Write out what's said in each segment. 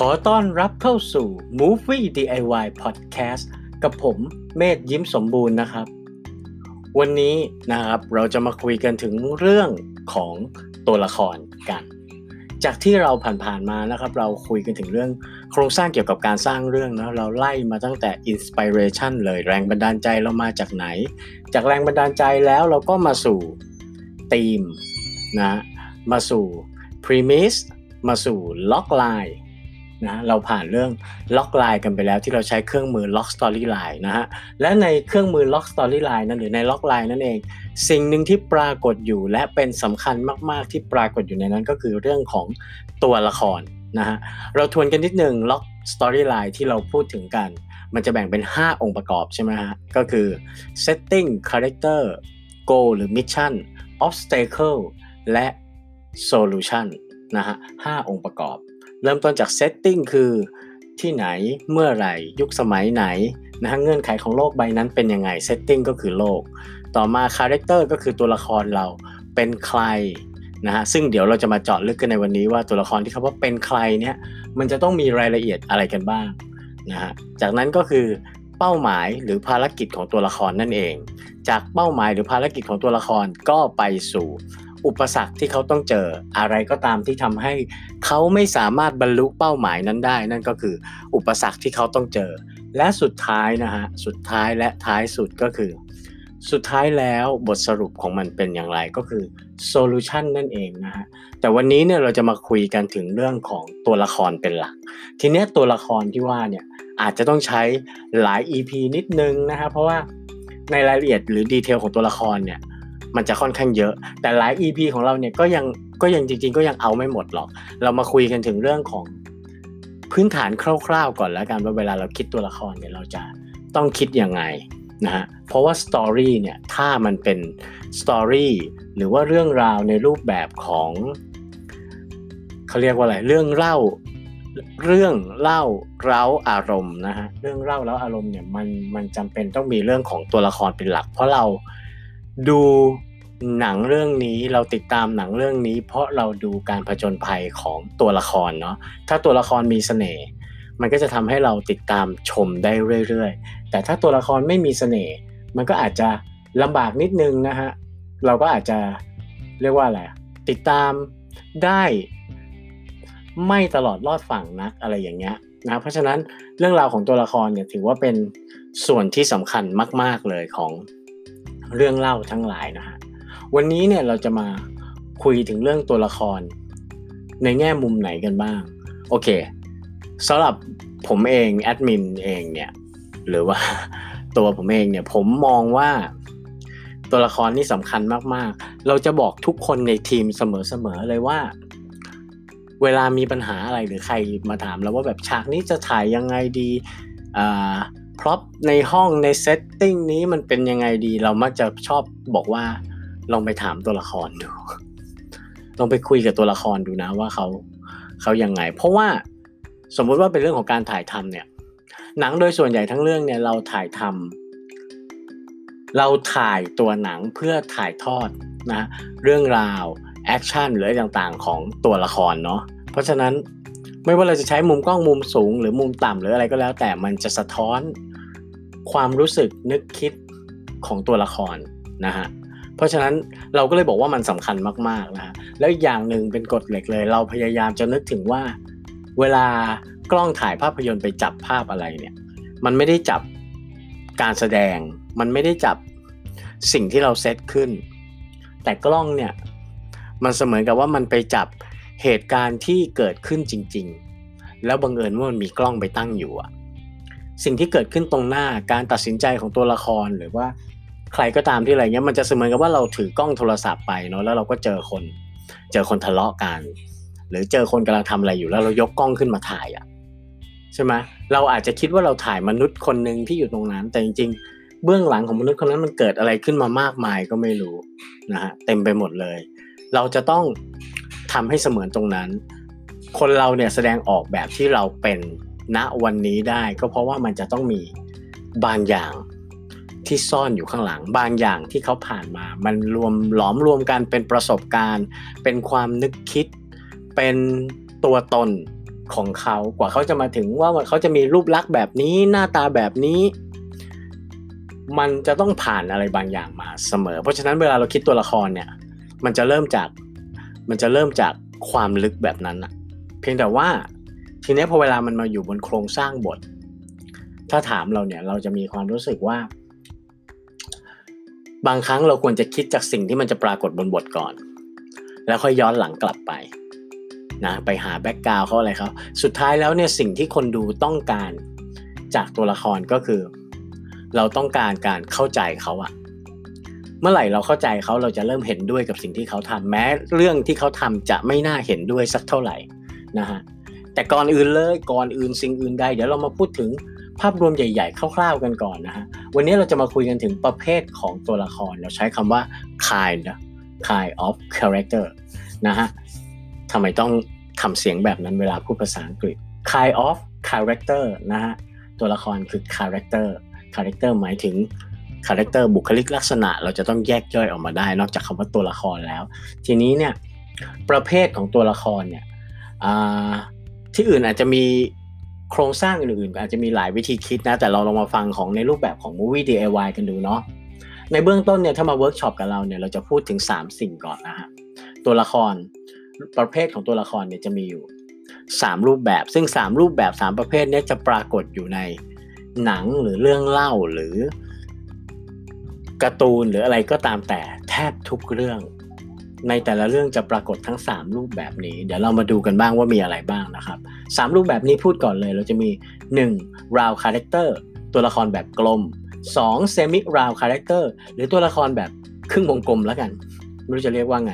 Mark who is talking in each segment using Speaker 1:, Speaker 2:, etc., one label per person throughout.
Speaker 1: ขอต้อนรับเข้าสู่ Movie DIY Podcast กับผมเมธยิ้มสมบูรณ์นะครับ วันนี้นะครับเราจะมาคุยกันถึงเรื่องของตัวละครกัน จากที่เราผ่านๆมานะครับ เราคุยกันถึงเรื่องโครงสร้างเกี่ยวกับการสร้างเรื่องนะเราไล่มาตั้งแต่ inspiration เลยแรงบันดาลใจเรามาจากไหน จากแรงบันดาลใจแล้วเราก็มาสู่ธีมนะมาสู่ premise มาสู่ log line นะเราผ่านเรื่อง log line กันไปแล้วที่เราใช้เครื่องมือ log storyline นะฮะและในเครื่องมือ log storyline นั้นหรือใน log line นั่นเอง สิ่งหนึ่งที่ปรากฏอยู่และเป็นสำคัญมาก ๆ ที่ปรากฏอยู่ในนั้นก็คือเรื่องของตัวละครนะฮะเราทวนกันนิดหนึ่ง log storyline ที่เราพูดถึงกัน มันจะแบ่งเป็น 5 องค์ประกอบใช่ไหมฮะก็คือ setting character goal หรือ mission obstacle และ solution นะฮะห้าองค์ประกอบ เริ่มต้นจาก setting คือที่ไหนเมื่อไหร่ ยุคสมัยไหนนะฮะเงื่อนไขของโลกใบนั้นเป็นยังไง setting ก็คือโลก ต่อมา character ก็คือตัวละครเราเป็นใครนะฮะซึ่งเดี๋ยวเราจะมาเจาะลึกกันในวันนี้ว่าตัวละครที่เขาว่าเป็นใครเนี่ยมันจะต้องมีรายละเอียดอะไรกันบ้างนะฮะจากนั้นก็คือเป้าหมายหรือภารกิจของตัวละครนั่นเอง จากเป้าหมายหรือภารกิจของตัวละครก็ไปสู่ อุปสรรคที่เขาต้องเจออะไรก็ตามที่ทำให้เขาไม่สามารถบรรลุเป้าหมายนั้นได้ นั่นก็คืออุปสรรคที่เขาต้องเจอ และสุดท้ายนะฮะสุดท้ายและท้ายสุดก็คือ สุดท้ายแล้วบทสรุปของมันเป็นอย่างไรก็คือโซลูชันนั่นเองนะฮะแต่วันนี้เนี่ยเราจะมาคุยกันถึงเรื่องของตัวละครเป็นหลัก ทีนี้ตัวละครที่ว่าเนี่ยอาจจะต้องใช้หลาย EP นิดนึงนะฮะเพราะว่าในรายละเอียดหรือ detail ของตัวละครเนี่ย มันจะค่อนข้างเยอะ แต่หลาย EP ของเราเนี่ยก็ยังก็ยังจริง ๆ ก็ยังเอาไม่หมดหรอก เรามาคุยกันถึงเรื่องของพื้นฐานคร่าวๆก่อนแล้วกันว่าเวลาเราคิดตัวละครเนี่ยเราจะต้องคิดยังไงนะฮะเพราะว่า story เนี่ยถ้ามันเป็น story หรือว่าเรื่องราวในรูปแบบของเขาเรียกว่าอะไรเรื่องเล่าเรื่องเล่าเร้าอารมณ์นะฮะเรื่องเล่าเร้าอารมณ์เนี่ยมันมันจำเป็นต้องมีเรื่องของตัวละครเป็นหลัก เพราะเราดู หนังเรื่องนี้เราติดตามหนังเรื่องนี้ เพราะเราดูการผจญภัยของตัวละครเนาะถ้าตัวละครมีเสน่ห์มันก็จะทำให้เราติดตามชมได้เรื่อยๆ แต่ถ้าตัวละครไม่มีเสน่ห์มันก็อาจจะลำบากนิดนึงนะฮะเราก็อาจจะเรียกว่าอะไรติดตามได้ไม่ตลอดรอดฝั่งนักอะไรอย่างเงี้ยนะเพราะฉะนั้นเรื่องราวของตัวละครเนี่ยถือว่าเป็นส่วนที่สำคัญมาก ๆเลยของเรื่องเล่าทั้งหลายนะฮะ วันนี้เนี่ยเราจะมาคุยถึงเรื่องตัวละคร ในแง่มุมไหนกันบ้าง โอเคสำหรับผมเองแอดมินเองเนี่ยหรือว่าตัวผมเองเนี่ยผมมองว่าตัวละครนี่สำคัญมากๆ เราจะบอกทุกคนในทีมเสมอๆเลยว่า เวลามีปัญหาอะไรหรือใครมาถามเราว่าแบบฉากนี้จะถ่ายยังไงดีอ่า prop ในห้องใน setting นี้มันเป็นยังไงดี เรามักจะชอบบอกว่า ลองไปถามตัวละครดู ลองไปคุยกับตัวละครดูนะว่าเขาเขายังไง เพราะว่าสมมุติว่าเป็นเรื่องของการถ่ายทำเนี่ย หนังโดยส่วนใหญ่ทั้งเรื่องเนี่ยเราถ่ายทำเราถ่ายตัวหนังเพื่อถ่ายทอดนะเรื่องราว action หรือต่างๆของตัวละครเนาะเพราะฉะนั้นไม่ว่าเราจะใช้มุมกล้องมุมสูง หรือมุมต่ำหรืออะไรก็แล้ว แต่มันจะสะท้อนความรู้สึกนึกคิดของตัวละครนะฮะ เพราะฉะนั้นเราก็เลยบอกว่ามันสำคัญมากๆนะฮะแล้วอย่างหนึ่งเป็นกฎเหล็กเลย เราพยายามจะนึกถึงว่า เวลากล้องถ่ายภาพยนตร์ไปจับภาพอะไรเนี่ย มันไม่ได้จับการแสดง มันไม่ได้จับสิ่งที่เราเซตขึ้น แต่กล้องเนี่ยมันเสมือนกับว่ามันไปจับเหตุการณ์ที่เกิดขึ้นจริง ๆ แล้วบังเอิญว่ามันมีกล้องไปตั้งอยู่อะสิ่งที่เกิดขึ้นตรงหน้าการตัดสินใจของตัวละครหรือว่า ใครก็ตามที่อะไรเงี้ยมันจะเสมือนกับว่าเราถือกล้องโทรศัพท์ไปเนาะแล้วเราก็เจอคน เจอคนทะเลาะกัน หรือเจอคนกำลังทำอะไรอยู่แล้วเรายกกล้องขึ้นมาถ่ายอะ่ะใช่ไหมเราอาจจะคิดว่าเราถ่ายมนุษย์คนหนึ่งที่อยู่ตรงนั้น แต่จริงๆ เบื้องหลังของมนุษย์คนนั้นมันเกิดอะไรขึ้นมามากมายก็ไม่รู้นะฮะเต็มไปหมดเลย เราจะต้องทำให้เสมือนตรงนั้น คนเราเนี่ยแสดงออกแบบที่เราเป็นณวันนี้ได้ ก็เพราะว่ามันจะต้องมีบางอย่าง ที่ซ่อนอยู่ข้างหลังบางอย่างที่เขาผ่านมา มันรวมหลอมรวมกันเป็นประสบการณ์ เป็นความนึกคิด เป็นตัวตนของเขากว่าเขาจะมาถึงว่าเขาจะมีรูปลักษณ์แบบนี้หน้าตาแบบนี้ มันจะต้องผ่านอะไรบางอย่างมาเสมอ เพราะฉะนั้นเวลาเราคิดตัวละครเนี่ย มันจะเริ่มจากมันจะเริ่มจากความลึกแบบนั้นอะเพียงแต่ว่าทีนี้พอเวลามันมาอยู่บนโครงสร้างบท ถ้าถามเราเนี่ยเราจะมีความรู้สึกว่า บางครั้งเราควรจะคิดจากสิ่งที่มันจะปรากฏบนบทก่อน แล้วค่อยย้อนหลังกลับไปนะไปหาแบ็กกราวเขาอะไรเขาสุดท้ายแล้วเนี่ยสิ่งที่คนดูต้องการจากตัวละครก็คือ เราต้องการการเข้าใจเขาอะเมื่อไหร่เราเข้าใจเขาเราจะเริ่มเห็นด้วยกับสิ่งที่เขาทำแม้ เรื่องที่เขาทำจะไม่น่าเห็นด้วยสักเท่าไหร่นะฮะแต่ก่อนอื่นเลยก่อนอื่นสิ่งอื่นใดเดี๋ยวเรามาพูดถึง ภาพรวมใหญ่ๆ คร่าวๆกันก่อนนะฮะ วันนี้เราจะมาคุยกันถึงประเภทของตัวละคร เราใช้คำว่า kind kind of character นะฮะทำไมต้องทำเสียงแบบนั้นเวลาพูดภาษาอังกฤษ kind of character นะฮะ ตัวละครคือ character character หมายถึงcharacter บุคลิกลักษณะ เราจะต้องแยกย่อยออกมาได้ นอกจากคำว่าตัวละครแล้ว ทีนี้เนี่ยประเภทของตัวละครเนี่ยที่อื่นอาจจะมี โครงสร้างอื่นๆอาจจะมีหลายวิธีคิดนะ แต่เราลองมาฟังของในรูปแบบของ Movie DIY กันดูเนาะในเบื้องต้นเนี่ยถ้ามาเวิร์กช็อปกับเราเนี่ยเราจะพูดถึง 3 สิ่งก่อนนะฮะตัวละครประเภทของตัวละครเนี่ยจะมีอยู่ 3 รูปแบบ ซึ่ง 3 รูปแบบ 3 ประเภทนี้จะปรากฏอยู่ในหนังหรือเรื่องเล่าหรือการ์ตูนหรืออะไรก็ตามแต่แทบทุกเรื่อง ในแต่ละเรื่องจะปรากฏทั้ง 3 รูปแบบนี้ เดี๋ยวเรามาดูกันบ้างว่ามีอะไรบ้างนะครับ 3 รูปแบบนี้พูดก่อนเลย เราจะมี 1. round character ตัวละครแบบกลม 2. semi round character หรือตัวละครแบบครึ่งวงกลมแล้วกัน ไม่รู้จะเรียกว่าไง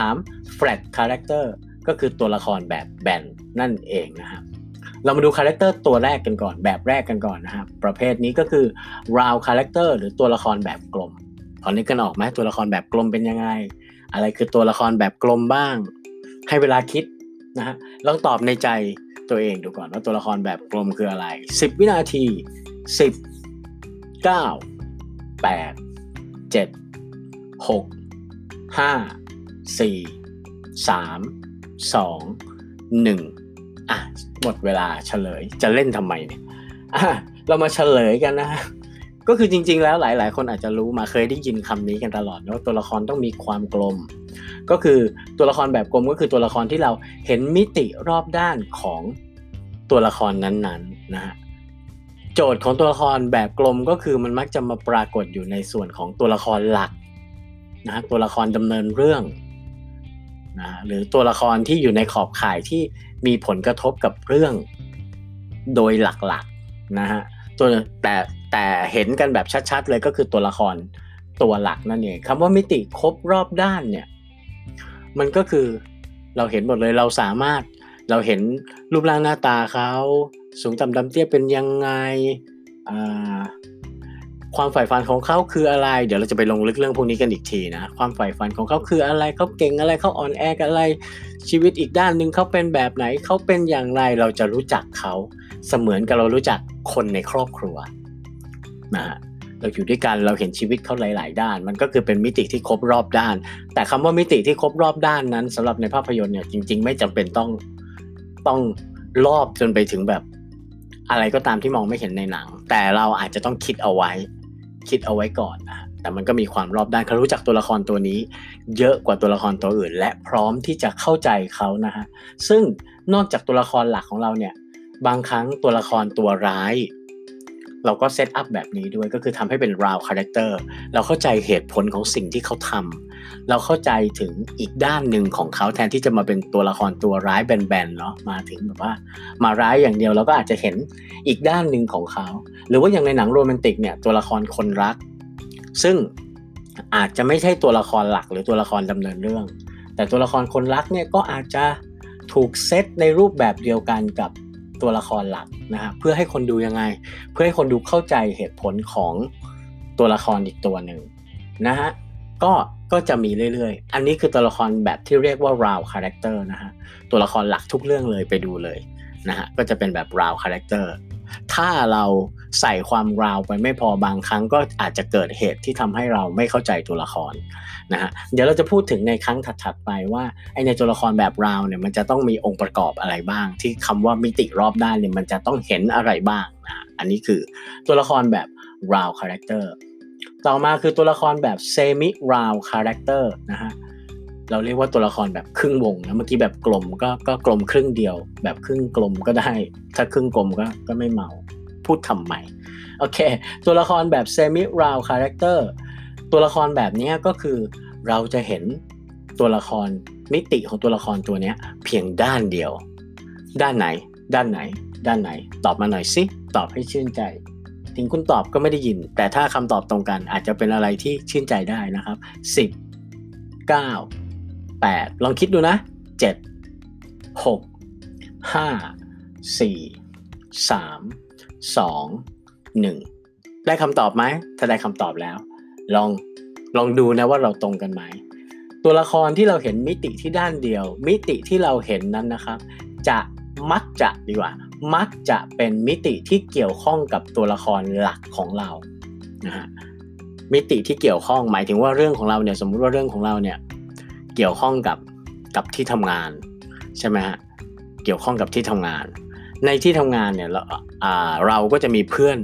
Speaker 1: 3. flat character ก็คือตัวละครแบบแบนนั่นเองนะครับเรามาดูคาแรคเตอร์ตัวแรกกันก่อนแบบแรกกันก่อนนะครับประเภทนี้ก็คือ round character หรือตัวละครแบบกลมพอนึกกันออกไหมตัวละครแบบกลมเป็นยังไง อะไรคือตัวละครแบบกลมบ้าง ให้เวลาคิดนะฮะลองตอบในใจตัวเองดูก่อนว่าตัวละครแบบกลมคืออะไร 10 วินาที 10 9 8 7 6 5 4 3 2 1อะหมดเวลาเฉลยจะเล่นทำไมเนี่ยอะเรามาเฉลยกันนะฮะ ก็คือจริง ๆ แล้วหลาย ๆ คนอาจจะรู้มาเคยได้ยินคำนี้กันตลอดว่าตัวละครต้องมีความกลม ก็คือตัวละครแบบกลมก็คือตัวละครที่เราเห็นมิติรอบด้านของตัวละครนั้นๆนะฮะโจทย์ของตัวละครแบบกลมก็คือมันมักจะมาปรากฏอยู่ในส่วนของตัวละครหลักนะตัวละครดำเนินเรื่องนะหรือตัวละครที่อยู่ในขอบข่ายที่มีผลกระทบกับเรื่องโดยหลักๆนะฮะตัวแต่ แต่เห็นกันแบบชัดๆเลยก็คือตัวละครตัวหลักนั่นเองคำว่ามิติครบรอบด้านเนี่ย มันก็คือเราเห็นหมดเลยเราสามารถเราเห็นรูปร่างหน้าตาเขาสูงต่ำดำเตี้ยเป็นยังไงความใฝ่ฝันของเขาคืออะไร เดี๋ยวเราจะไปลงลึกเรื่องพวกนี้กันอีกทีนะ ความใฝ่ฝันของเขาคืออะไรเขาเก่งอะไรเขาอ่อนแอกับอะไร ชีวิตอีกด้านหนึ่งเขาเป็นแบบไหนเขาเป็นอย่างไรเราจะรู้จักเขาเสมือนกับเรารู้จักคนในครอบครัว นะฮะเราอยู่ด้วยกันเราเห็นชีวิตเขาหลาย ๆ ด้าน มันก็คือเป็นมิติที่ครบรอบด้าน แต่คำว่ามิติที่ครบรอบด้านนั้นสำหรับในภาพยนตร์เนี่ยจริง ๆ ไม่จำเป็นต้องต้องรอบจนไปถึงแบบ อะไรก็ตามที่มองไม่เห็นในหนัง แต่เราอาจจะต้องคิดเอาไว้ คิดเอาไว้ก่อนนะแต่มันก็มีความรอบด้านเขารู้จักตัวละครตัวนี้ เยอะกว่าตัวละครตัวอื่น และพร้อมที่จะเข้าใจเขานะฮะซึ่งนอกจากตัวละครหลักของเราเนี่ยบางครั้งตัวละครตัวร้าย เราก็ set up แบบนี้ด้วยก็คือทำให้เป็น round character เราเข้าใจเหตุผลของสิ่งที่เขาทำเราเข้าใจถึงอีกด้านหนึ่งของเขาแทนที่จะมาเป็นตัวละครตัวร้ายแบนๆเนาะมาถึงแบบว่ามาร้ายอย่างเดียวเราก็อาจจะเห็นอีกด้านหนึ่งของเขา หรือว่าอย่างในหนังโรแมนติกเนี่ยตัวละครคนรัก ซึ่งอาจจะไม่ใช่ตัวละครหลักหรือตัวละครดำเนินเรื่อง แต่ตัวละครคนรักเนี่ยก็อาจจะถูกเซตในรูปแบบเดียวกันกับ ตัวละครหลักนะฮะเพื่อให้คนดูยังไง เพื่อให้คนดูเข้าใจเหตุผลของตัวละครอีกตัวหนึ่งนะฮะก็ก็จะมีเรื่อยๆ อันนี้คือตัวละครแบบที่เรียกว่า round character นะฮะตัวละครหลักทุกเรื่องเลยไปดูเลยนะฮะก็จะเป็นแบบ round character ถ้าเราใส่ความราวไปไม่พอบางครั้งก็อาจจะเกิดเหตุที่ทำให้เราไม่เข้าใจตัวละครนะฮะเดี๋ยวเราจะพูดถึงในครั้งถัดๆไปว่าไอในตัวละครแบบราวเนี่ยมันจะต้องมีองค์ประกอบอะไรบ้าง ที่คำว่ามิติรอบด้านเนี่ยมันจะต้องเห็นอะไรบ้างนะอันนี้คือตัวละครแบบ round character ต่อมาคือตัวละครแบบ semi-round character นะฮะ เราเรียกว่าตัวละครแบบครึ่งวงนะเมื่อกี้แบบกลมก็ก็กลมครึ่งเดียว แบบครึ่งกลมก็ได้ ถ้าครึ่งกลมก็ก็ไม่เมาพูดทำไมโอเค ตัวละครแบบ semi-round character ตัวละครแบบนี้ก็คือเราจะเห็นตัวละครมิติของตัวละครตัวนี้เพียงด้านเดียว ด้านไหน ด้านไหน ด้านไหน ตอบมาหน่อยสิตอบให้ชื่นใจถึงคุณตอบก็ไม่ได้ยิน แต่ถ้าคำตอบตรงกันอาจจะเป็นอะไรที่ชื่นใจได้นะครับ 10 9 8 ลองคิดดูนะ 7 6 5 4 3 2 1 ได้คำตอบไหม ถ้าได้คำตอบแล้ว ลองลองดูนะว่าเราตรงกันไหม ตัวละครที่เราเห็นมิติที่ด้านเดียว มิติที่เราเห็นนั้นนะครับ จะมักจะดีกว่า มักจะเป็นมิติที่เกี่ยวข้องกับตัวละครหลักของเรานะฮะมิติที่เกี่ยวข้องหมายถึงว่าเรื่องของเราเนี่ยสมมุติว่าเรื่องของเราเนี่ย เกี่ยวข้องกับกับที่ทำงานใช่ไหมฮะเกี่ยวข้องกับที่ทำงาน ในที่ทำงานเนี่ยเราเราก็จะมีเพื่อน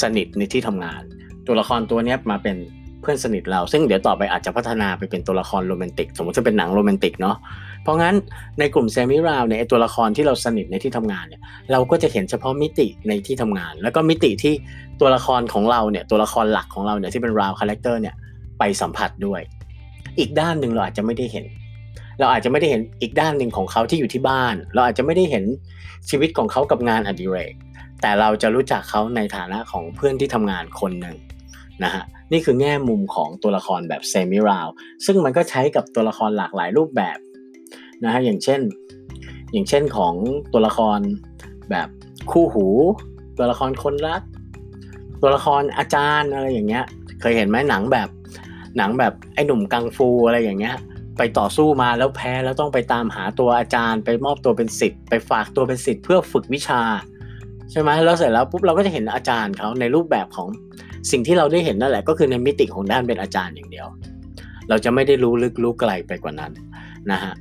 Speaker 1: สนิทในที่ทำงาน ตัวละครตัวนี้มาเป็นเพื่อนสนิทเรา ซึ่งเดี๋ยวต่อไปอาจจะพัฒนาไปเป็นตัวละครโรแมนติกสมมติจะเป็นหนังโรแมนติกเนาะเพราะงั้นในกลุ่มเซมิราวเนี่ยตัวละครที่เราสนิทในที่ทำงานเนี่ยเราก็จะเห็นเฉพาะมิติในที่ทำงาน แล้วก็มิติที่ตัวละครของเราเนี่ยตัวละครหลักของเราเนี่ยที่เป็น round character เนี่ยไปสัมผัสด้วย อีกด้านหนึ่งเราอาจจะไม่ได้เห็น เราอาจจะไม่ได้เห็นอีกด้านหนึ่งของเขาที่อยู่ที่บ้าน เราอาจจะไม่ได้เห็นชีวิตของเขากับงานอดิเรก แต่เราจะรู้จักเขาในฐานะของเพื่อนที่ทำงานคนหนึ่งนะฮะนี่คือแง่มุมของตัวละครแบบ semi-round ซึ่งมันก็ใช้กับตัวละครหลากหลายรูปแบบนะฮะอย่างเช่น อย่างเช่นของตัวละครแบบคู่หู ตัวละครคนรัก ตัวละครอาจารย์อะไรอย่างเงี้ย เคยเห็นไหมหนังแบบ หนังแบบไอ้หนุ่มกังฟูอะไรอย่างเงี้ย ไปต่อสู้มาแล้วแพ้แล้วต้องไปตามหาตัวอาจารย์ ไปมอบตัวเป็นสิทธิ์ไปฝากตัวเป็นสิทธิ์เพื่อฝึกวิชาใช่ไหมแล้วเสร็จแล้วปุ๊บเราก็จะเห็นอาจารย์เขาในรูปแบบของสิ่งที่เราได้เห็นนั่นแหละก็คือในมิติของด้านเป็นอาจารย์อย่างเดียว เราจะไม่ได้รู้ลึกรู้ไกลไปกว่านั้นนะฮะ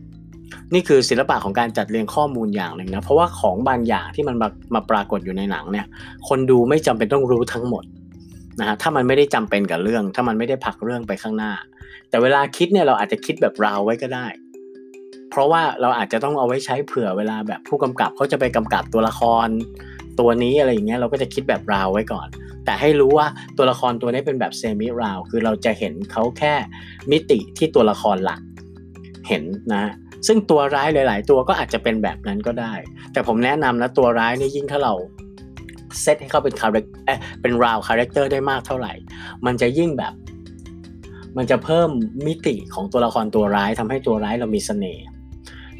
Speaker 1: นี่คือศิลปะของการจัดเรียงข้อมูลอย่างหนึ่งนะเพราะว่าของบางอย่างที่มันมามาปรากฏอยู่ในหนังเนี่ย คนดูไม่จำเป็นต้องรู้ทั้งหมด นะฮะถ้ามันไม่ได้จำเป็นกับเรื่อง ถ้ามันไม่ได้ผลักเรื่องไปข้างหน้า แต่เวลาคิดเนี่ยเราอาจจะคิดแบบราวไว้ก็ได้ เพราะว่าเราอาจจะต้องเอาไว้ใช้เผื่อเวลาแบบผู้กำกับเขาจะไปกำกับตัวละคร ตัวนี้อะไรอย่างเงี้ยเราก็จะคิดแบบราวไว้ก่อน แต่ให้รู้ว่าตัวละครตัวนี้เป็นแบบ semi-round คือเราจะเห็นเขาแค่มิติที่ตัวละครหลักเห็นนะ ซึ่งตัวร้ายหลาย ๆ ตัวก็อาจจะเป็นแบบนั้นก็ได้ แต่ผมแนะนำนะตัวร้ายนี่ยิ่งถ้าเรา เซตให้เขาเป็น charac เอเป็น round character ได้มากเท่าไหร่ มันจะยิ่งแบบ มันจะเพิ่มมิติของตัวละครตัวร้ายทำให้ตัวร้ายเรามีเสน่ห์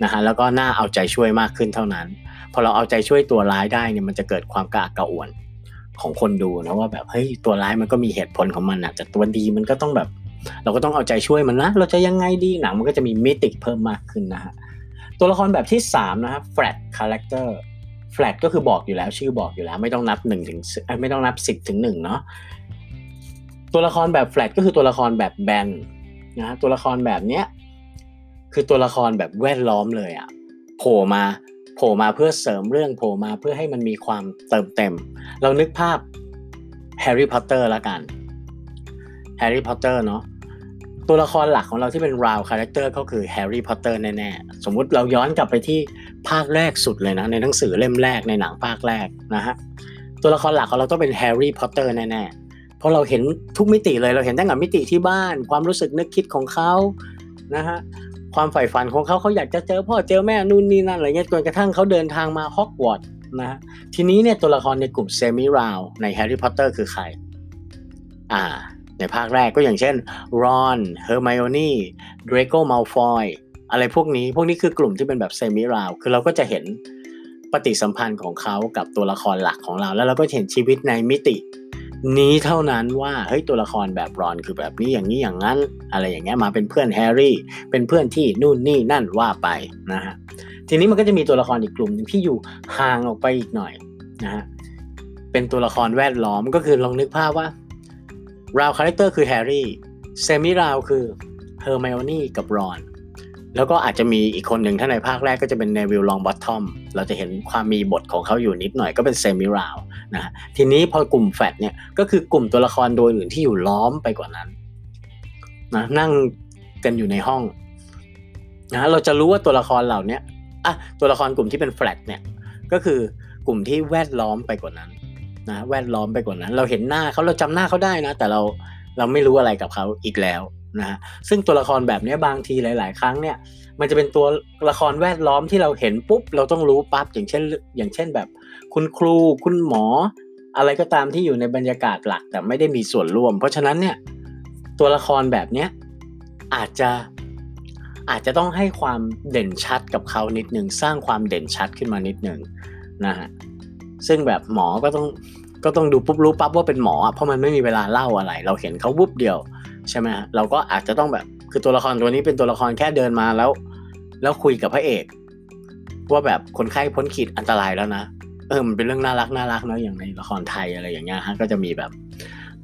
Speaker 1: นะฮะแล้วก็น่าเอาใจช่วยมากขึ้นเท่านั้น พอเราเอาใจช่วยตัวร้ายได้เนี่ยมันจะเกิดความกระอักกระอ่วนของคนดูนะว่าแบบเฮ้ยตัวร้ายมันก็มีเหตุผลของมันนะแต่ตัวดีมันก็ต้องแบบ เราก็ต้องเอาใจช่วยมันนะเราจะยังไงดีหนังมันก็จะมีมิติเพิ่มมากขึ้นนะฮะตัวละครแบบที่3นะครับ flat character flat ก็คือบอกอยู่แล้วชื่อบอกอยู่แล้ว ไม่ต้องนับ1ถึงไม่ต้องนับ10ถึง1เนาะตัวละครแบบ flat ก็คือตัวละครแบบแบนนะตัวละครแบบเนี้ยคือตัวละครแบบแวดล้อมเลยอะโผล่มาโผล่มาเพื่อเสริมเรื่องโผล่มาเพื่อให้มันมีความเติมเต็ม เรานึกภาพแฮร์รี่พอตเตอร์ละกันแฮร์รี่พอตเตอร์เนาะตัวละครหลักของเราที่เป็น round character ก็คือแฮร์รี่พอตเตอร์แน่ๆ สมมุติเราย้อนกลับไปที่ ภาคแรกสุดเลยนะ ในหนังสือเล่มแรกในหนังภาคแรกนะฮะตัวละครหลักของเราต้องเป็นแฮร์รี่พอตเตอร์แน่ๆ เพราะเราเห็นทุกมิติเลยเราเห็นตั้งแต่มิติที่บ้าน ความรู้สึกนึกคิดของเขานะฮะความใฝ่ฝันของเขาเขาอยากจะเจอพ่อเจอแม่นู่นนี่นั่นอะไรเงี้ยจนกระทั่งเขาเดินทางมาฮอกวอตส์นะทีนี้เนี่ยตัวละครในกลุ่ม semi-round ในแฮร์รี่พอตเตอร์คือใคร อ่า ในภาคแรกก็อย่างเช่นรอนเฮอร์ไมโอนีเดรโกมัลฟอย อะไรพวกนี้พวกนี้คือกลุ่มที่เป็นแบบ semi-round คือเราก็จะเห็นปฏิสัมพันธ์ของเขากับตัวละครหลักของเรา แล้วเราก็เห็นชีวิตในมิติ นี้เท่านั้นว่าเฮ้ยตัวละครแบบรอนคือแบบนี้อย่างนี้อย่างนั้น อะไรอย่างเงี้ยมาเป็นเพื่อนแฮร์รี่เป็นเพื่อนที่นู่นนี่นั่นว่าไปนะฮะทีนี้มันก็จะมีตัวละครอีกกลุ่มหนึ่งที่อยู่ห่างออกไปอีกหน่อยนะฮะเป็นตัวละครแวดล้อมก็คือลองนึกภาพว่า round character คือแฮร์รี่ semi-round คือเฮอร์ไมโอนี่กับรอน แล้วก็อาจจะมีอีกคนหนึ่งถ้าในภาคแรกก็จะเป็นเนวิลลองบอททอมเราจะเห็นความมีบทของเขาอยู่นิดหน่อยก็เป็น semi-roundนะทีนี้พอกลุ่มแฟดเนี่ยก็คือกลุ่มตัวละครโดยอื่นที่อยู่ล้อมไปกว่านั้นนะนั่งกันอยู่ในห้องนะเราจะรู้ว่าตัวละครเหล่านี้อะตัวละครกลุ่มที่เป็นแฟลตเนี่ยก็คือกลุ่มที่แวดล้อมไปกว่านั้นนะแวดล้อมไปกว่านั้น เราเห็นหน้าเขาเราจำหน้าเขาได้นะ แต่เราเราไม่รู้อะไรกับเขาอีกแล้ว นะฮะซึ่งตัวละครแบบนี้บางทีหลาย ๆ ครั้งเนี่ย มันจะเป็นตัวละครแวดล้อมที่เราเห็นปุ๊บ เราต้องรู้ปั๊บอย่างเช่น อย่างเช่นแบบ คุณครูคุณหมอ อะไรก็ตามที่อยู่ในบรรยากาศหลักแต่ไม่ได้มีส่วนร่วม เพราะฉะนั้นเนี่ยตัวละครแบบเนี้ยอาจจะอาจจะต้องให้ความเด่นชัดกับเขานิดหนึ่งสร้างความเด่นชัดขึ้นมานิดหนึ่งนะฮะซึ่งแบบหมอก็ต้องก็ต้องดูปุ๊บรู้ปั๊บว่าเป็นหมอเพราะมันไม่มีเวลาเล่าอะไร เราเห็นเขาวุบเดียว ใช่ไหมฮะเราก็อาจจะต้องแบบคือตัวละครตัวนี้เป็นตัวละครแค่เดินมาแล้ว แล้วคุยกับพระเอก ว่าแบบคนไข้พ้นขีดอันตรายแล้วนะเออมันเป็นเรื่องน่ารักน่ารักเนาะอย่างในละครไทยอะไรอย่างเงี้ยฮะก็จะมีแบบ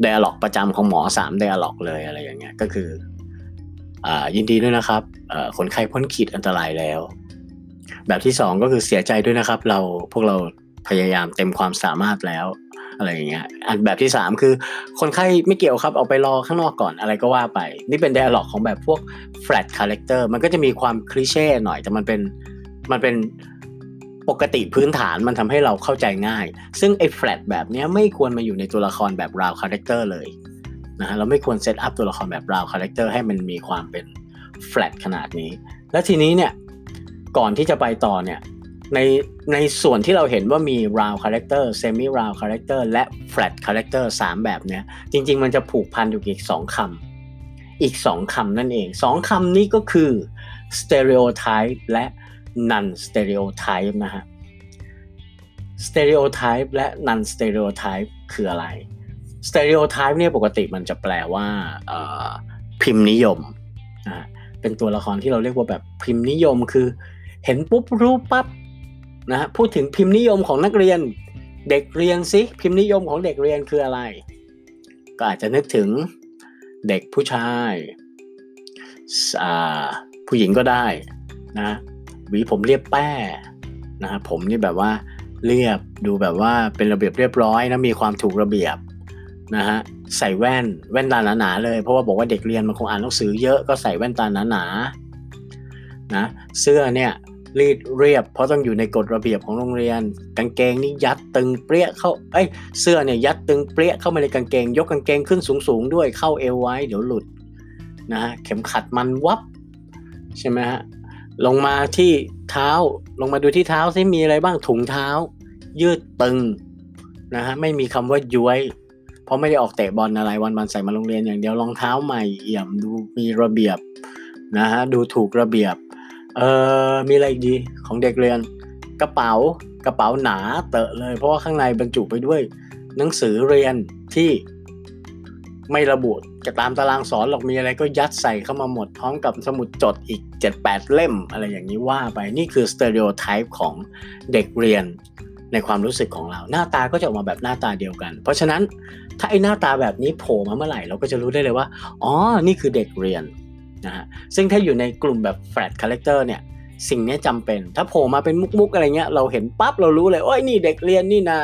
Speaker 1: เดอะล็อกประจำของหมอสามเดอะล็อกเลยอะไรอย่างเงี้ยก็คืออ่ายินดีด้วยนะครับคนไข้พ้นขีดอันตรายแล้ว แบบที่สองก็คือเสียใจด้วยนะครับ เราพวกเราพยายามเต็มความสามารถแล้ว อะไรอย่างเงี้ยอันแบบที่สามคือ คนไข้ไม่เกี่ยวครับเอาไปรอข้างนอกก่อนอะไรก็ว่าไป นี่เป็น dialog ของแบบพวก flat character มันก็จะมีความคลิเช่หน่อยแต่มันเป็นมันเป็นปกติพื้นฐานมันทำให้เราเข้าใจง่าย ซึ่งไอ้ flat แบบนี้ไม่ควรมาอยู่ในตัวละครแบบ round character เลยนะฮะเราไม่ควรเซตอัพตัวละครแบบ round character ให้มันมีความเป็น flat ขนาดนี้ แล้วทีนี้เนี่ยก่อนที่จะไปต่อเนี่ย ในในส่วนที่เราเห็นว่ามี round character semi round character และ flat character 3แบบเนี้ย จริง ๆ มันจะผูกพันอยู่อีก2คำอีก2คำนั่นเอง2คำนี้ก็คือ stereotype และ non stereotype นะฮะ stereotype และ non stereotype คืออะไร stereotype เนี่ยปกติมันจะแปลว่าพิมพ์นิยมนะเป็นตัวละครที่เราเรียกว่าแบบพิมพ์นิยมคือ เห็นปุ๊บรู้ปั๊บ นะฮะพูดถึงพิมพ์นิยมของนักเรียนเด็กเรียนสิพิมพ์นิยมของเด็กเรียนคืออะไร ก็อาจจะนึกถึงเด็กผู้ชายผู้หญิงก็ได้นะหวีผมเรียบแป้นะผมนี่แบบว่าเรียบดูแบบว่าเป็นระเบียบเรียบร้อยนะมีความถูกระเบียบนะฮะใส่แว่นแว่นตาหนาๆเลยเพราะว่าบอกว่าเด็กเรียนมันคงอ่านหนังสือเยอะก็ใส่แว่นตาหนาๆนะเสื้อเนี่ย รีดเรียบ เพราะต้องอยู่ในกฎระเบียบของโรงเรียน กางเกงนี่ยัดตึงเปรี้ยเข้าเอ้ยเสื้อเนี่ยยัดตึงเปรี้ยเข้ามาในกางเกง ยกกางเกงขึ้นสูงๆด้วยเข้าเอวไว้เดี๋ยวหลุดนะฮะเข็มขัดมันวับใช่ไหมฮะลงมาที่เท้าลงมาดูที่เท้าซิมีอะไรบ้างถุงเท้า ยืดตึงนะฮะไม่มีคำว่าย้วย เพราะไม่ได้ออกเตะบอลอะไรวันวันใส่มาโรงเรียนอย่างเดียวรองเท้าใหม่เอี่ยมดูมีระเบียบนะฮะดูถูกระเบียบ เออมีอะไรดีของเด็กเรียน กระเป๋ากระเป๋าหนาเตอะเลย เพราะว่าข้างในบรรจุไปด้วยหนังสือเรียนที่ไม่ระบุจะตามตารางสอนหรอกมีอะไรก็ยัดใส่เข้ามาหมดพร้อมกับสมุดจดอีก 7-8 เล่มอะไรอย่างนี้ว่าไปนี่คือสเตอริโอไทป์ของเด็กเรียนในความรู้สึกของเรา หน้าตาก็จะออกมาแบบหน้าตาเดียวกัน เพราะฉะนั้นถ้าไอ้หน้าตาแบบนี้โผล่มาเมื่อไหร่เราก็จะรู้ได้เลยว่า อ๋อ นี่คือเด็กเรียน นะฮะซึ่งถ้าอยู่ในกลุ่มแบบ flat character เนี่ยสิ่งนี้จำเป็น ถ้าโผล่มาเป็นมุกๆอะไรเงี้ยเราเห็นปั๊บเรารู้เลยโอ้ยนี่เด็กเรียนนี่นา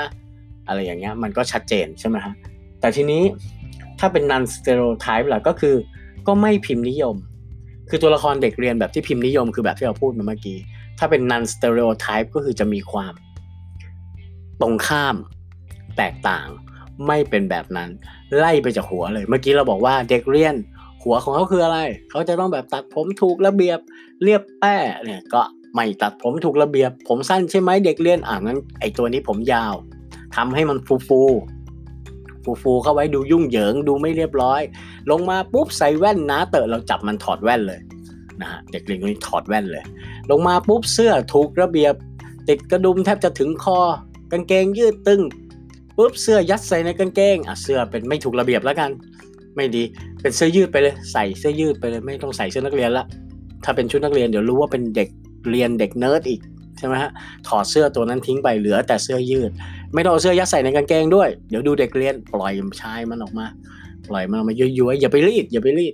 Speaker 1: อะไรอย่างเงี้ยมันก็ชัดเจนใช่ไหมฮะแต่ทีนี้ถ้าเป็น non stereotype ล่ะก็คือก็ไม่พิมพ์นิยม คือตัวละครเด็กเรียนแบบที่พิมพ์นิยมคือแบบที่เราพูดมาเมื่อกี้ ถ้าเป็น non stereotype ก็คือจะมีความ ตรงข้าม แตกต่าง ไม่เป็นแบบนั้น ไล่ไปจากหัวเลย เมื่อกี้เราบอกว่าเด็กเรียน หัวของเขาคืออะไร เขาจะต้องแบบตัดผมถูกระเบียบเรียบแป้เนี่ยก็ไม่ตัดผมถูกระเบียบ ผมสั้นใช่ไหมเด็กเรียนอ่างั้นไอตัวนี้ผมยาวทำให้มันฟูฟูฟูฟูเข้าไว้ดูยุ่งเหยิงดูไม่เรียบร้อย ลงมาปุ๊บใส่แว่นนะเตอะเราจับมันถอดแว่นเลยนะฮะเด็กเรียนคนนี้ถอดแว่นเลย ลงมาปุ๊บเสื้อถูกระเบียบ ติดกระดุมแทบจะถึงคอกางเกงยืดตึงปุ๊บเสื้อยัดใส่ในกางเกงอะเสื้อเป็นไม่ถูกระเบียบแล้วกัน ไม่ดี เป็นเสื้อยืดไปเลย ใส่เสื้อยืดไปเลย ไม่ต้องใส่เสื้อนักเรียนละ ถ้าเป็นชุดนักเรียนเดี๋ยวรู้ว่าเป็นเด็กเรียนเด็กเนิร์ดอีกใช่ไหมฮะ ถอดเสื้อตัวนั้นทิ้งไปเหลือแต่เสื้อยืด ไม่ต้องเอาเสื้อยัดใส่ในกางเกงด้วย เดี๋ยวดูเด็กเรียนปล่อยชายมันออกมา ปล่อยมันออกมาย้อยๆอย่าไปรีดอย่าไปรีด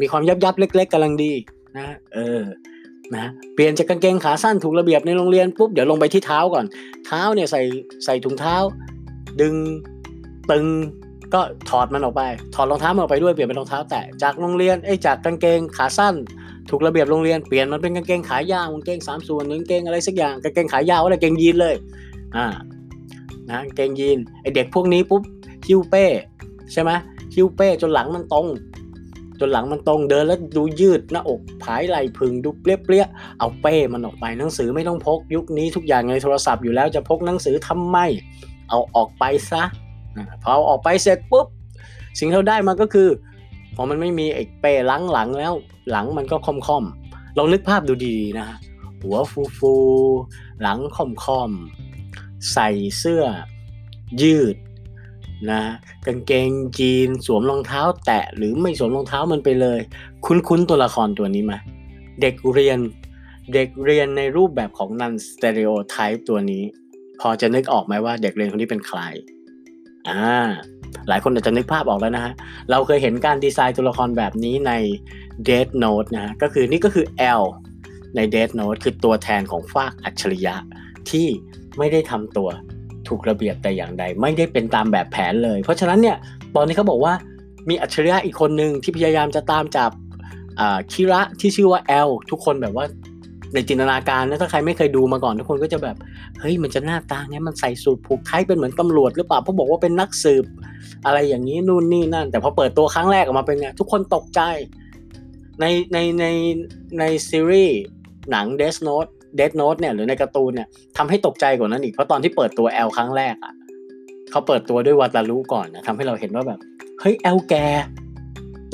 Speaker 1: มีความยับยับเล็ก ๆกำลังดีนะเออนะเปลี่ยนจากกางเกงขาสั้นถูกระเบียบในโรงเรียนปุ๊บเดี๋ยวลงไปที่เท้าก่อน เท้าเนี่ยใส่ใส่ถุงเท้า ดึงตึง ก็ถอดมันออกไป ถอดรองเท้ามันออกไปด้วยเปลี่ยนเป็นรองเท้าแตะจากโรงเรียนไอ้จากกางเกงขาสั้น ถูกระเบียบโรงเรียนเปลี่ยนมันเป็นกางเกงขายาวกางเกงสามส่วนกางเกงอะไรสักอย่างกางเกงขายาวอะไรกางเกงยีนเลยอ่านะกางเกงยีนไอเด็กพวกนี้ปุ๊บคิ้วเป้ใช่ไหมคิ้วเป้จนหลังมันตรง จนหลังมันตรงเดินแล้วดูยืดหน้าอกผายไหล่พึงดูเปรี้ยๆเอาเป้มันออกไปหนังสือไม่ต้องพก ยุคนี้ทุกอย่างในโทรศัพท์อยู่แล้วจะพกหนังสือทำไมเอาออกไปซะ พอออกไปเสร็จปุ๊บสิ่งที่เราได้มาก็คือพอมันไม่มีไอ้เป้ล้างหลังแล้ว หลังมันก็ค่อมๆเรานึกภาพดูดีๆนะฮะหัวฟูฟูหลังค่อมๆใส่เสื้อยืดนะกางเกงจีนสวมรองเท้า แตะหรือไม่สวมรองเท้ามันไปเลย คุ้นๆตัวละครตัวนี้ไหมเด็กเรียนเด็กเรียนในรูปแบบของ non stereotype ตัวนี้ พอจะนึกออกไหมว่าเด็กเรียนคนนี้เป็นใคร อ่าหลายคนอาจจะนึกภาพออกแล้วนะฮะ เราเคยเห็นการดีไซน์ตัวละครแบบนี้ใน Death Note นะฮะ ก็คือนี่ก็คือ L ใน Death Note คือตัวแทนของฟากอัจฉริยะ ที่ไม่ได้ทำตัวถูกระเบียบแต่อย่างใด ไม่ได้เป็นตามแบบแผนเลย เพราะฉะนั้นเนี่ย ตอนนี้เขาบอกว่ามีอัจฉริยะอีกคนหนึ่งที่พยายามจะตามจับคิระที่ชื่อว่า L ทุกคนแบบว่า ในจินตนาการนะถ้าใครไม่เคยดูมาก่อนทุกคนก็จะแบบเฮ้ยมันจะหน้าตาไงมันใส่สูทผูกไทเป็นเหมือนตำรวจหรือเปล่าเพราะบอกว่าเป็นนักสืบ อะไรอย่างนี้นู่นนี่นั่น แต่พอเปิดตัวครั้งแรกออกมาเป็นไงทุกคนตกใจ ในในในในซีรีส์หนัง Death Note Death Note เนี่ยหรือในการ์ตูนเนี่ยทำให้ตกใจกว่านั้นอีกเพราะตอนที่เปิดตัว L ครั้งแรกอะเขาเปิดตัวด้วยวาตารุก่อนนะทำให้เราเห็นว่าแบบเฮ้ย L แก่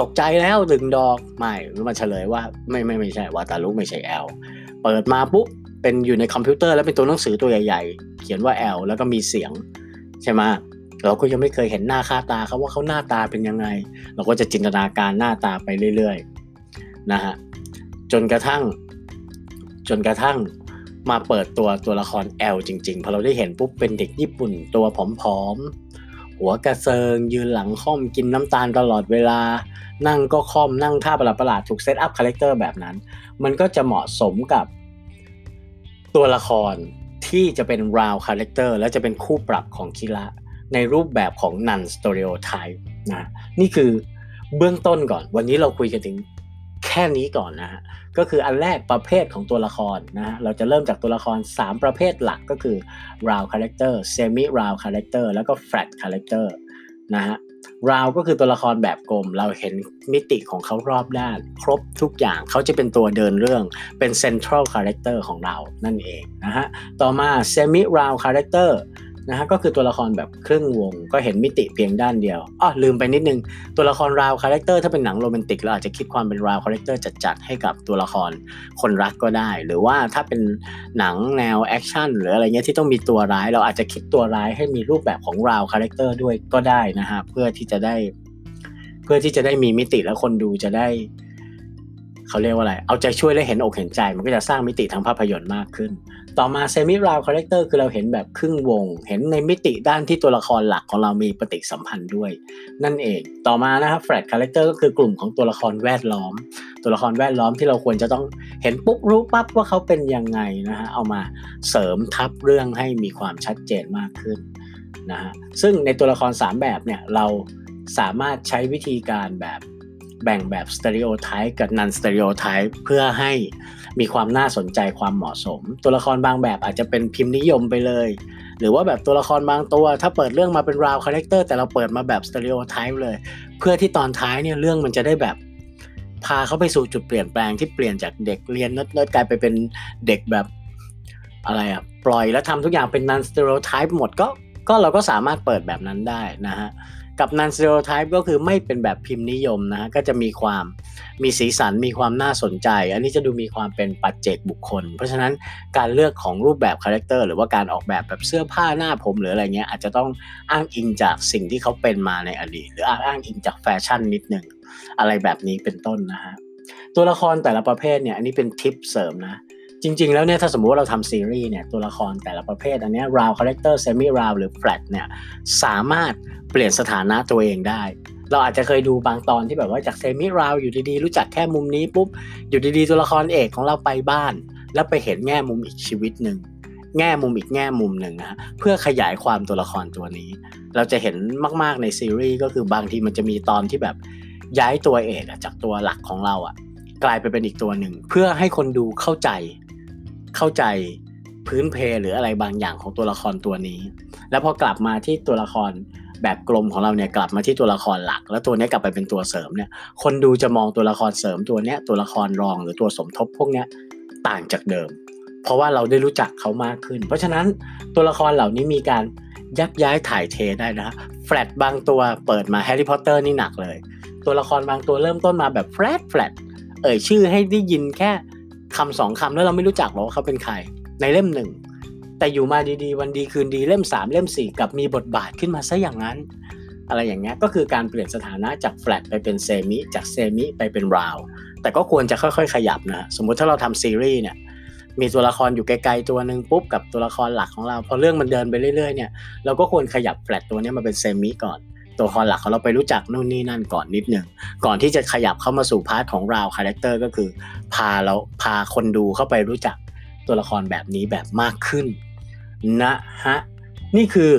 Speaker 1: ตกใจแล้วดึงดอกไม่มันเฉลยว่าไม่ไม่ไม่ใช่วาตารุไม่ใช่ L เปิดมาปุ๊บเป็นอยู่ในคอมพิวเตอร์แล้วเป็นตัวหนังสือตัวใหญ่ ๆ เขียนว่า L แล้วก็มีเสียงใช่ไหมเราก็ยังไม่เคยเห็นหน้าค่าตาเขาว่าเขาหน้าตาเป็นยังไง เราก็จะจินตนาการหน้าตาไปเรื่อยๆนะฮะจนกระทั่ง จนกระทั่งมาเปิดตัวตัวละคร L จริงๆพอเราได้เห็นปุ๊บเป็นเด็กญี่ปุ่นตัวผอมๆ หัวกระเซิง ยืนหลังค่อมกินน้ำตาลตลอดเวลา นั่งก็ค่อมนั่งท่าประหลาดๆถูก setup character แบบนั้น มันก็จะเหมาะสมกับตัวละครที่จะเป็น round character และจะเป็นคู่ปรับของคิระในรูปแบบของ non-stereotype นะนี่คือเบื้องต้นก่อน วันนี้เราคุยกันถึง ค่นี้ก่อนนะฮะก็คืออันแรกประเภทของตัวละครนะฮะเราจะเริ่มจากตัวละคร 3 ประเภทหลักก็คือ round character semi round character แล้วก็ flat character นะฮะราวก็คือตัวละครแบบกลม เราเห็นมิติของเขารอบด้าน ครบทุกอย่างเขาจะเป็นตัวเดินเรื่องเป็น central character ของเรานั่นเองนะฮะต่อมา semi นะฮะก็คือตัวละครแบบครึ่งวง ก็เห็นมิติเพียงด้านเดียวอ๋อลืมไปนิดนึง ตัวละคร round character ถ้าเป็นหนังโรแมนติกเราอาจจะคิดความเป็น round character จัดๆให้กับตัวละครคนรักก็ได้ หรือว่าถ้าเป็นหนังแนว action หรืออะไรเงี้ยที่ต้องมีตัวร้าย เราอาจจะคิดตัวร้ายให้มีรูปแบบของ round character ด้วยก็ได้นะฮะเพื่อที่จะได้ เพื่อที่จะได้มีมิติแล้วคนดูจะได้เขาเรียกว่าอะไร เอาใจช่วยและเห็นอกเห็นใจ มันก็จะสร้างมิติทางภาพยนตร์มากขึ้น ต่อมา semi round character คือเราเห็นแบบครึ่งวง เห็นในมิติด้านที่ตัวละครหลักของเรามีปฏิสัมพันธ์ด้วย นั่นเอง ต่อมานะครับ flat character ก็คือกลุ่มของตัวละครแวดล้อม ตัวละครแวดล้อมที่เราควรจะต้องเห็นปุ๊บรู้ปั๊บว่าเขาเป็นยังไงนะฮะเอามาเสริมทับเรื่องให้มีความชัดเจนมากขึ้นนะฮะซึ่งในตัวละคร 3 แบบเนี่ยเราสามารถใช้วิธีการแบบแบ่งแบบ stereotype กับ non-stereotype เพื่อให้ มีความน่าสนใจความเหมาะสม ตัวละครบางแบบอาจจะเป็นพิมพ์นิยมไปเลย หรือว่าแบบตัวละครบางตัว ถ้าเปิดเรื่องมาเป็น round character แต่เราเปิดมาแบบ stereotype เลย เพื่อที่ตอนท้ายเนี่ยเรื่องมันจะได้แบบพาเขาไปสู่จุดเปลี่ยนแปลงที่เปลี่ยนจากเด็กเรียนนิร์ดกลายไปเป็นเด็กแบบอะไรอะปล่อยแล้วทำทุกอย่างเป็น non-stereotype หมดก็ก็เราก็สามารถเปิดแบบนั้นได้นะฮะ กับ non stereotype ก็คือไม่เป็นแบบพิมพ์นิยมนะก็จะมีความมีสีสันมีความน่าสนใจ อันนี้จะดูมีความเป็นปัจเจกบุคคล เพราะฉะนั้นการเลือกของรูปแบบคาแรคเตอร์หรือว่าการออกแบบแบบเสื้อผ้าหน้าผมหรืออะไรเงี้ยอาจจะต้องอ้างอิงจากสิ่งที่เขาเป็นมาในอดีต หรืออ้างอิงจากแฟชั่นนิดหนึ่งอะไรแบบนี้เป็นต้นนะฮะตัวละครแต่ละประเภทเนี่ยอันนี้เป็นทิปเสริมนะ จริง ๆ แล้วเนี่ยถ้าสมมติว่าเราทำซีรีส์เนี่ยตัวละครแต่ละประเภทอันนี้ round character semi round หรือแฟลตเนี่ยสามารถเปลี่ยนสถานะตัวเองได้ เราอาจจะเคยดูบางตอนที่แบบว่าจาก semi round อยู่ดีๆ รู้จักแค่มุมนี้ปุ๊บอยู่ดีๆ ตัวละครเอกของเราไปบ้าน แล้วไปเห็นแง่มุมอีกชีวิตหนึ่งแง่มุมอีกแง่มุมหนึ่งนะเพื่อขยายความตัวละครตัวนี้ เราจะเห็นมากๆในซีรีส์ก็คือบางทีมันจะมีตอนที่แบบย้ายตัวเอกจากตัวหลักของเราอะกลายไปเป็นอีกตัวหนึ่ง เพื่อให้คนดูเข้าใจ เข้าใจพื้นเพหรืออะไรบางอย่างของตัวละครตัวนี้ แล้วพอกลับมาที่ตัวละครแบบกลมของเราเนี่ยกลับมาที่ตัวละครหลัก แล้วตัวนี้กลับไปเป็นตัวเสริมเนี่ยคนดูจะมองตัวละครเสริมตัวเนี้ยตัวละครรองหรือตัวสมทบพวกเนี้ยต่างจากเดิม เพราะว่าเราได้รู้จักเขามากขึ้น เพราะฉะนั้นตัวละครเหล่านี้มีการยักย้ายถ่ายเทได้นะแฟลตบางตัวเปิดมาแฮร์รี่พอตเตอร์นี่หนักเลย ตัวละครบางตัวเริ่มต้นมาแบบ flat flat เอ่ยชื่อให้ได้ยินแค่ คำสองคำแล้วเราไม่รู้จักหรอกว่าเขาเป็นใคร ในเล่มหนึ่งแต่อยู่มาดีๆ วันดีคืนดีเล่ม 3 เล่ม 4 กลับมีบทบาทขึ้นมาซะอย่างนั้น อะไรอย่างเงี้ยก็คือการเปลี่ยนสถานะจากแฟลตไปเป็น semi จาก semi ไปเป็น round แต่ก็ควรจะค่อยๆ ขยับนะสมมุติถ้าเราทำซีรีส์เนี่ยมีตัวละครอยู่ไกลๆตัวหนึ่งปุ๊บกับตัวละครหลักของเราพอเรื่องมันเดินไปเรื่อยๆเนี่ยเราก็ควรขยับแฟลตตัวนี้มาเป็น semi ก่อน ตัวละครหลักของเราไปรู้จักนู่นนี่นั่นก่อนนิดหนึ่งก่อนที่จะขยับเข้ามาสู่ part ของ round character ก็คือ พาเราพาคนดูเข้าไปรู้จักตัวละครแบบนี้แบบมากขึ้นนะฮะนี่คือ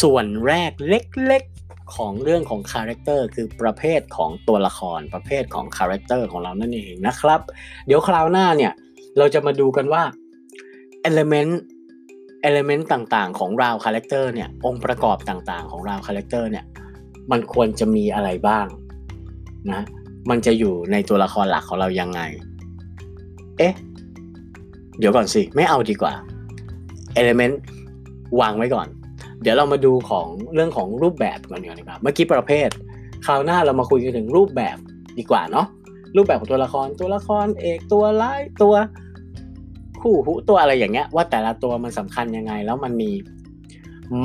Speaker 1: ส่วนแรกเล็กๆของเรื่องของ character คือประเภทของตัวละครประเภทของ character ของเรานั่นเองนะครับ เดี๋ยวคราวหน้าเนี่ยเราจะมาดูกันว่า element element ต่างๆ ของ round character เนี่ยองค์ประกอบต่างๆ ของ round character เนี่ยมันควรจะมีอะไรบ้างนะมันจะอยู่ในตัวละครหลักของเรายังไง เอ๊ะ เดี๋ยวก่อนสิ ไม่เอาดีกว่า Element วางไว้ก่อน เดี๋ยวเรามาดูของเรื่องของรูปแบบก่อนดีกว่าเมื่อกี้ประเภท คราวหน้าเรามาคุยกันถึงรูปแบบดีกว่าเนาะรูปแบบของตัวละครตัวละครเอกตัวร้ายตัวคู่หูตัวอะไรอย่างเงี้ย ว่าแต่ละตัวมันสำคัญยังไง แล้วมันมี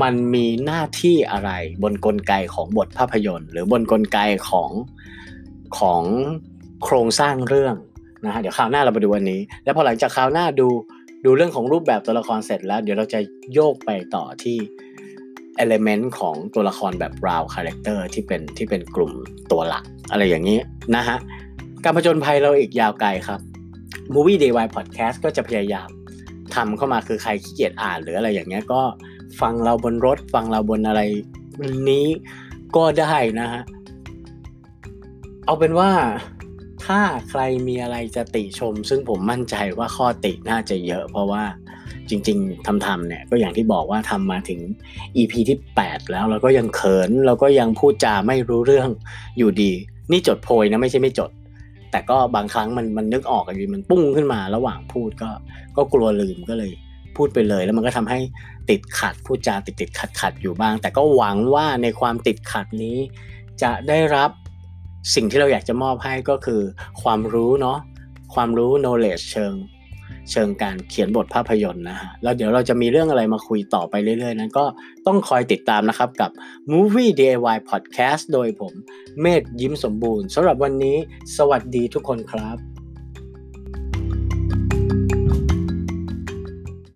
Speaker 1: มันมีหน้าที่อะไรบนกลไกของบทภาพยนตร์ หรือบนกลไกของของโครงสร้างเรื่อง นะฮะเดี๋ยวคราวหน้าเราไปดูวันนี้ แล้วพอหลังจากคราวหน้าดูดูเรื่องของรูปแบบตัวละครเสร็จแล้ว เดี๋ยวเราจะโยกไปต่อที่ element ของตัวละครแบบ round character ที่เป็นที่เป็นกลุ่มตัวหลัก อะไรอย่างนี้นะฮะการผจญภัยเราอีกยาวไกลครับ Movie Day Why Podcast ก็จะพยายามทำเข้ามาคือใครขี้เกียจอ่านหรืออะไรอย่างเงี้ยก็ฟังเราบนรถ ฟังเราบนอะไรนี้ก็ได้นะฮะ เอาเป็นว่า ถ้าใครมีอะไรจะติชม ซึ่งผมมั่นใจว่าข้อติน่าจะเยอะ เพราะว่าจริงๆทำๆเนี่ยก็อย่างที่บอกว่าทำมาถึง EP ที่ 8 แล้วเราก็ยังเขินเราก็ยังพูดจาไม่รู้เรื่องอยู่ดี นี่จดโพยนะไม่ใช่ไม่จด แต่ก็บางครั้งมันมันนึกออกอยู่มันปุ้งขึ้นมาระหว่างพูดก็ก็กลัวลืมก็เลยพูดไปเลย แล้วมันก็ทำให้ติดขัดพูดจาติดติดขัดขัดอยู่บ้าง แต่ก็หวังว่าในความติดขัดนี้จะได้รับ สิ่งที่เราอยากจะมอบให้ก็คือ ความรู้เนาะความรู้ knowledge เชิง เชิงการเขียนบทภาพยนตร์นะฮะแล้วเดี๋ยวเราจะมีเรื่องอะไรมาคุยต่อไปเรื่อยๆ นั้นก็ต้องคอยติดตามนะครับกับ Movie DIY Podcast โดยผมเมธยิ้มสมบูรณ์สำหรับวันนี้ สวัสดีทุกคนครับ